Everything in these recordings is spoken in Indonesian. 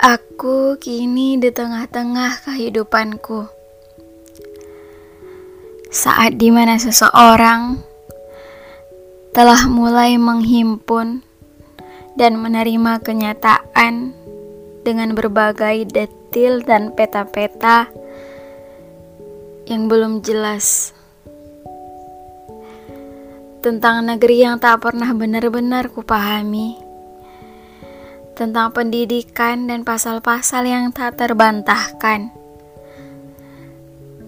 Aku kini di tengah-tengah kehidupanku. Saat di mana seseorang telah mulai menghimpun dan menerima kenyataan dengan berbagai detil dan peta-peta yang belum jelas tentang negeri yang tak pernah benar-benar kupahami, tentang pendidikan dan pasal-pasal yang tak terbantahkan,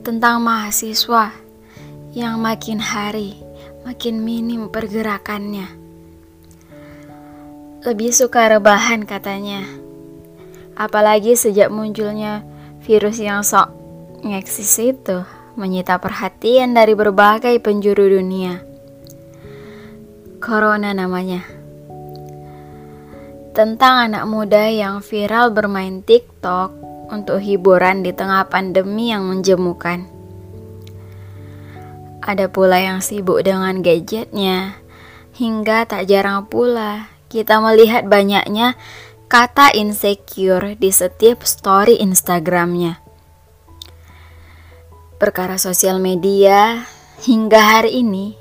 tentang mahasiswa yang makin hari makin minim pergerakannya. Lebih suka rebahan katanya, apalagi sejak munculnya virus yang sok ngeksis itu menyita perhatian dari berbagai penjuru dunia. Corona namanya. Tentang anak muda yang viral bermain TikTok untuk hiburan di tengah pandemi yang menjemukan. Ada pula yang sibuk dengan gadgetnya, hingga tak jarang pula kita melihat banyaknya kata insecure di setiap story Instagramnya. Perkara sosial media hingga hari ini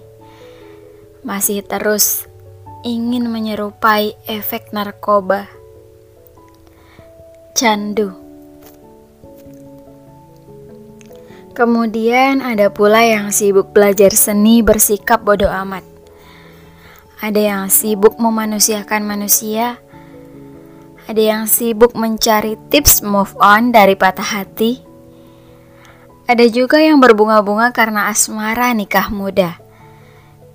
masih terus ingin menyerupai efek narkoba. Candu. Kemudian ada pula yang sibuk belajar seni bersikap bodoh amat. Ada yang sibuk memanusiakan manusia. Ada yang sibuk mencari tips move on dari patah hati. Ada juga yang berbunga-bunga karena asmara nikah muda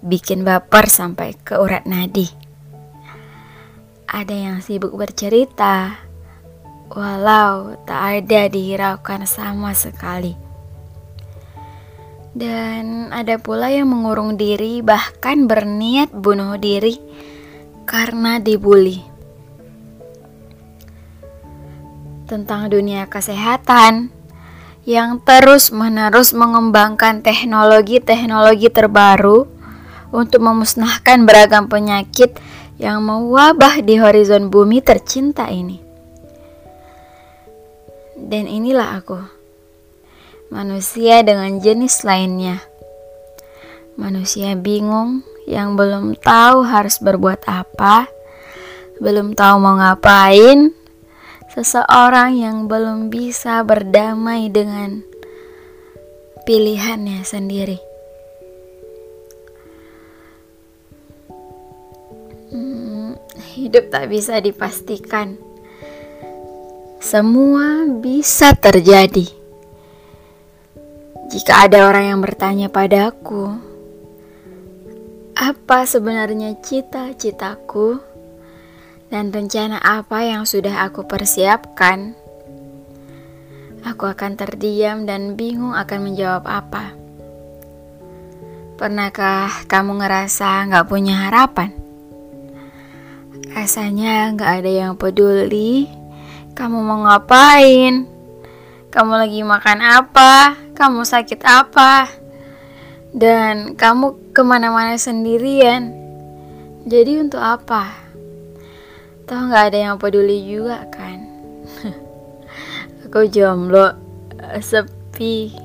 bikin baper sampai ke urat nadi. Ada yang sibuk bercerita, walau tak ada dihiraukan sama sekali. Dan ada pula yang mengurung diri, bahkan berniat bunuh diri karena dibully. Tentang dunia kesehatan yang terus-menerus mengembangkan teknologi-teknologi terbaru untuk memusnahkan beragam penyakit yang mewabah di horizon bumi tercinta ini. Dan inilah aku, manusia dengan jenis lainnya. Manusia bingung yang belum tahu harus berbuat apa, belum tahu mau ngapain, seseorang yang belum bisa berdamai dengan pilihannya sendiri. Hidup tak bisa dipastikan. Semua bisa terjadi. Jika ada orang yang bertanya padaku, apa sebenarnya cita-citaku dan rencana apa yang sudah aku persiapkan, aku akan terdiam dan bingung akan menjawab apa. Pernahkah kamu ngerasa nggak punya harapan? Rasanya gak ada yang peduli. Kamu mau ngapain? Kamu lagi makan apa? Kamu sakit apa? Dan kamu ke mana-mana sendirian. Jadi untuk apa? Tahu gak ada yang peduli juga kan? Aku jomblo Sepi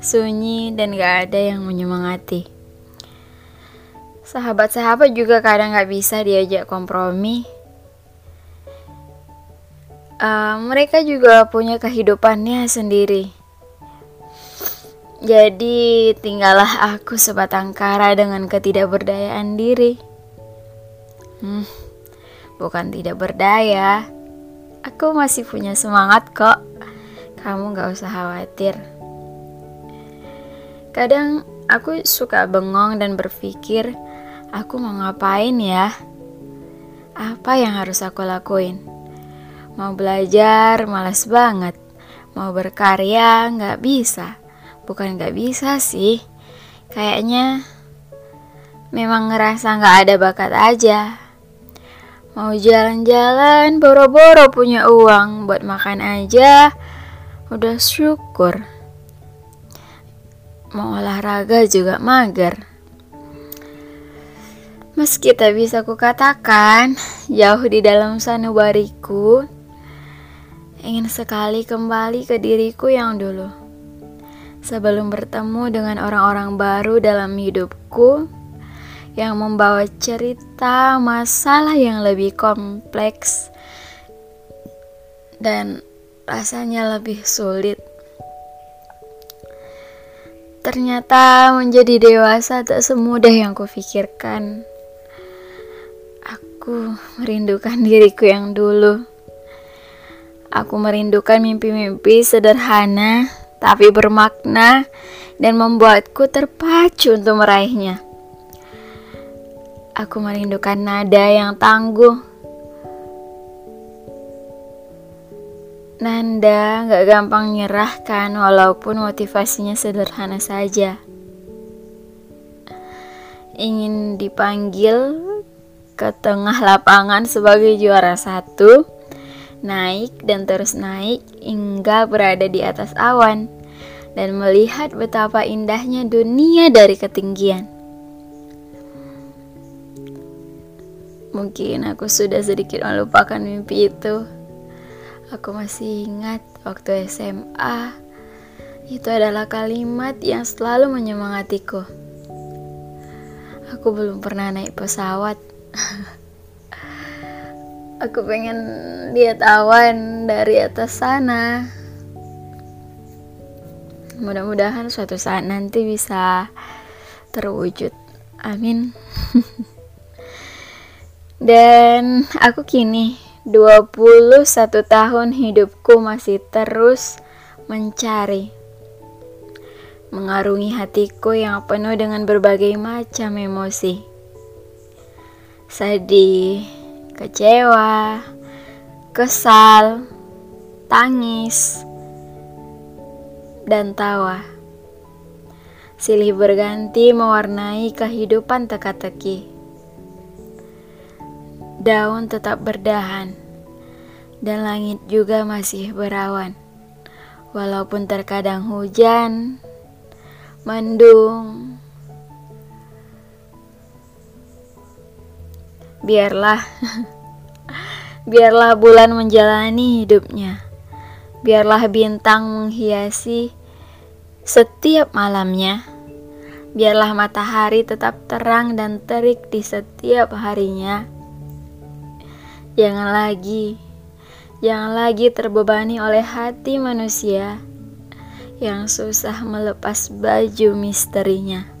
Sunyi Dan gak ada yang menyemangati Sahabat-sahabat juga kadang gak bisa diajak kompromi. Uh, mereka juga punya kehidupannya sendiri. Jadi tinggallah aku sebatang kara dengan ketidakberdayaan diri. Hmm, bukan tidak berdaya. Aku masih punya semangat kok. Kamu gak usah khawatir. Kadang aku suka bengong dan berpikir, Aku mau ngapain ya? Apa yang harus aku lakuin? Mau belajar, malas banget. Mau berkarya, nggak bisa. Bukan nggak bisa sih. Kayaknya memang ngerasa nggak ada bakat aja. Mau jalan-jalan, boro-boro punya uang buat makan aja. Udah syukur. Mau olahraga juga mager. Meski tak bisa kukatakan jauh di dalam sanubariku, Ingin sekali kembali ke diriku yang dulu. Sebelum bertemu dengan orang-orang baru dalam hidupku yang membawa cerita masalah yang lebih kompleks dan rasanya lebih sulit. Ternyata menjadi dewasa tak semudah yang kufikirkan. Aku merindukan diriku yang dulu. Aku merindukan mimpi-mimpi sederhana tapi bermakna dan membuatku terpacu untuk meraihnya. Aku merindukan nada yang tangguh. Nanda gak gampang nyerah kan walaupun motivasinya sederhana saja. Ingin dipanggil ke tengah lapangan sebagai juara satu naik dan terus naik hingga berada di atas awan dan melihat betapa indahnya dunia dari ketinggian. Mungkin aku sudah sedikit melupakan mimpi itu. Aku masih ingat waktu SMA. Itu adalah kalimat yang selalu menyemangatiku. Aku belum pernah naik pesawat. Aku pengen lihat awan dari atas sana. Mudah-mudahan suatu saat nanti bisa terwujud. Amin. Dan aku kini 21 tahun hidupku masih terus mencari mengarungi hatiku yang penuh dengan berbagai macam emosi. Sedih, kecewa, kesal, tangis, dan tawa. Silih berganti mewarnai kehidupan teka-teki. Daun tetap berdahan, dan langit juga masih berawan. Walaupun terkadang hujan, mendung, Biarlah Biarlah bulan menjalani hidupnya. Biarlah bintang menghiasi setiap malamnya. Biarlah matahari tetap terang dan terik di setiap harinya. Jangan lagi, jangan lagi terbebani oleh hati manusia yang susah melepas baju misterinya.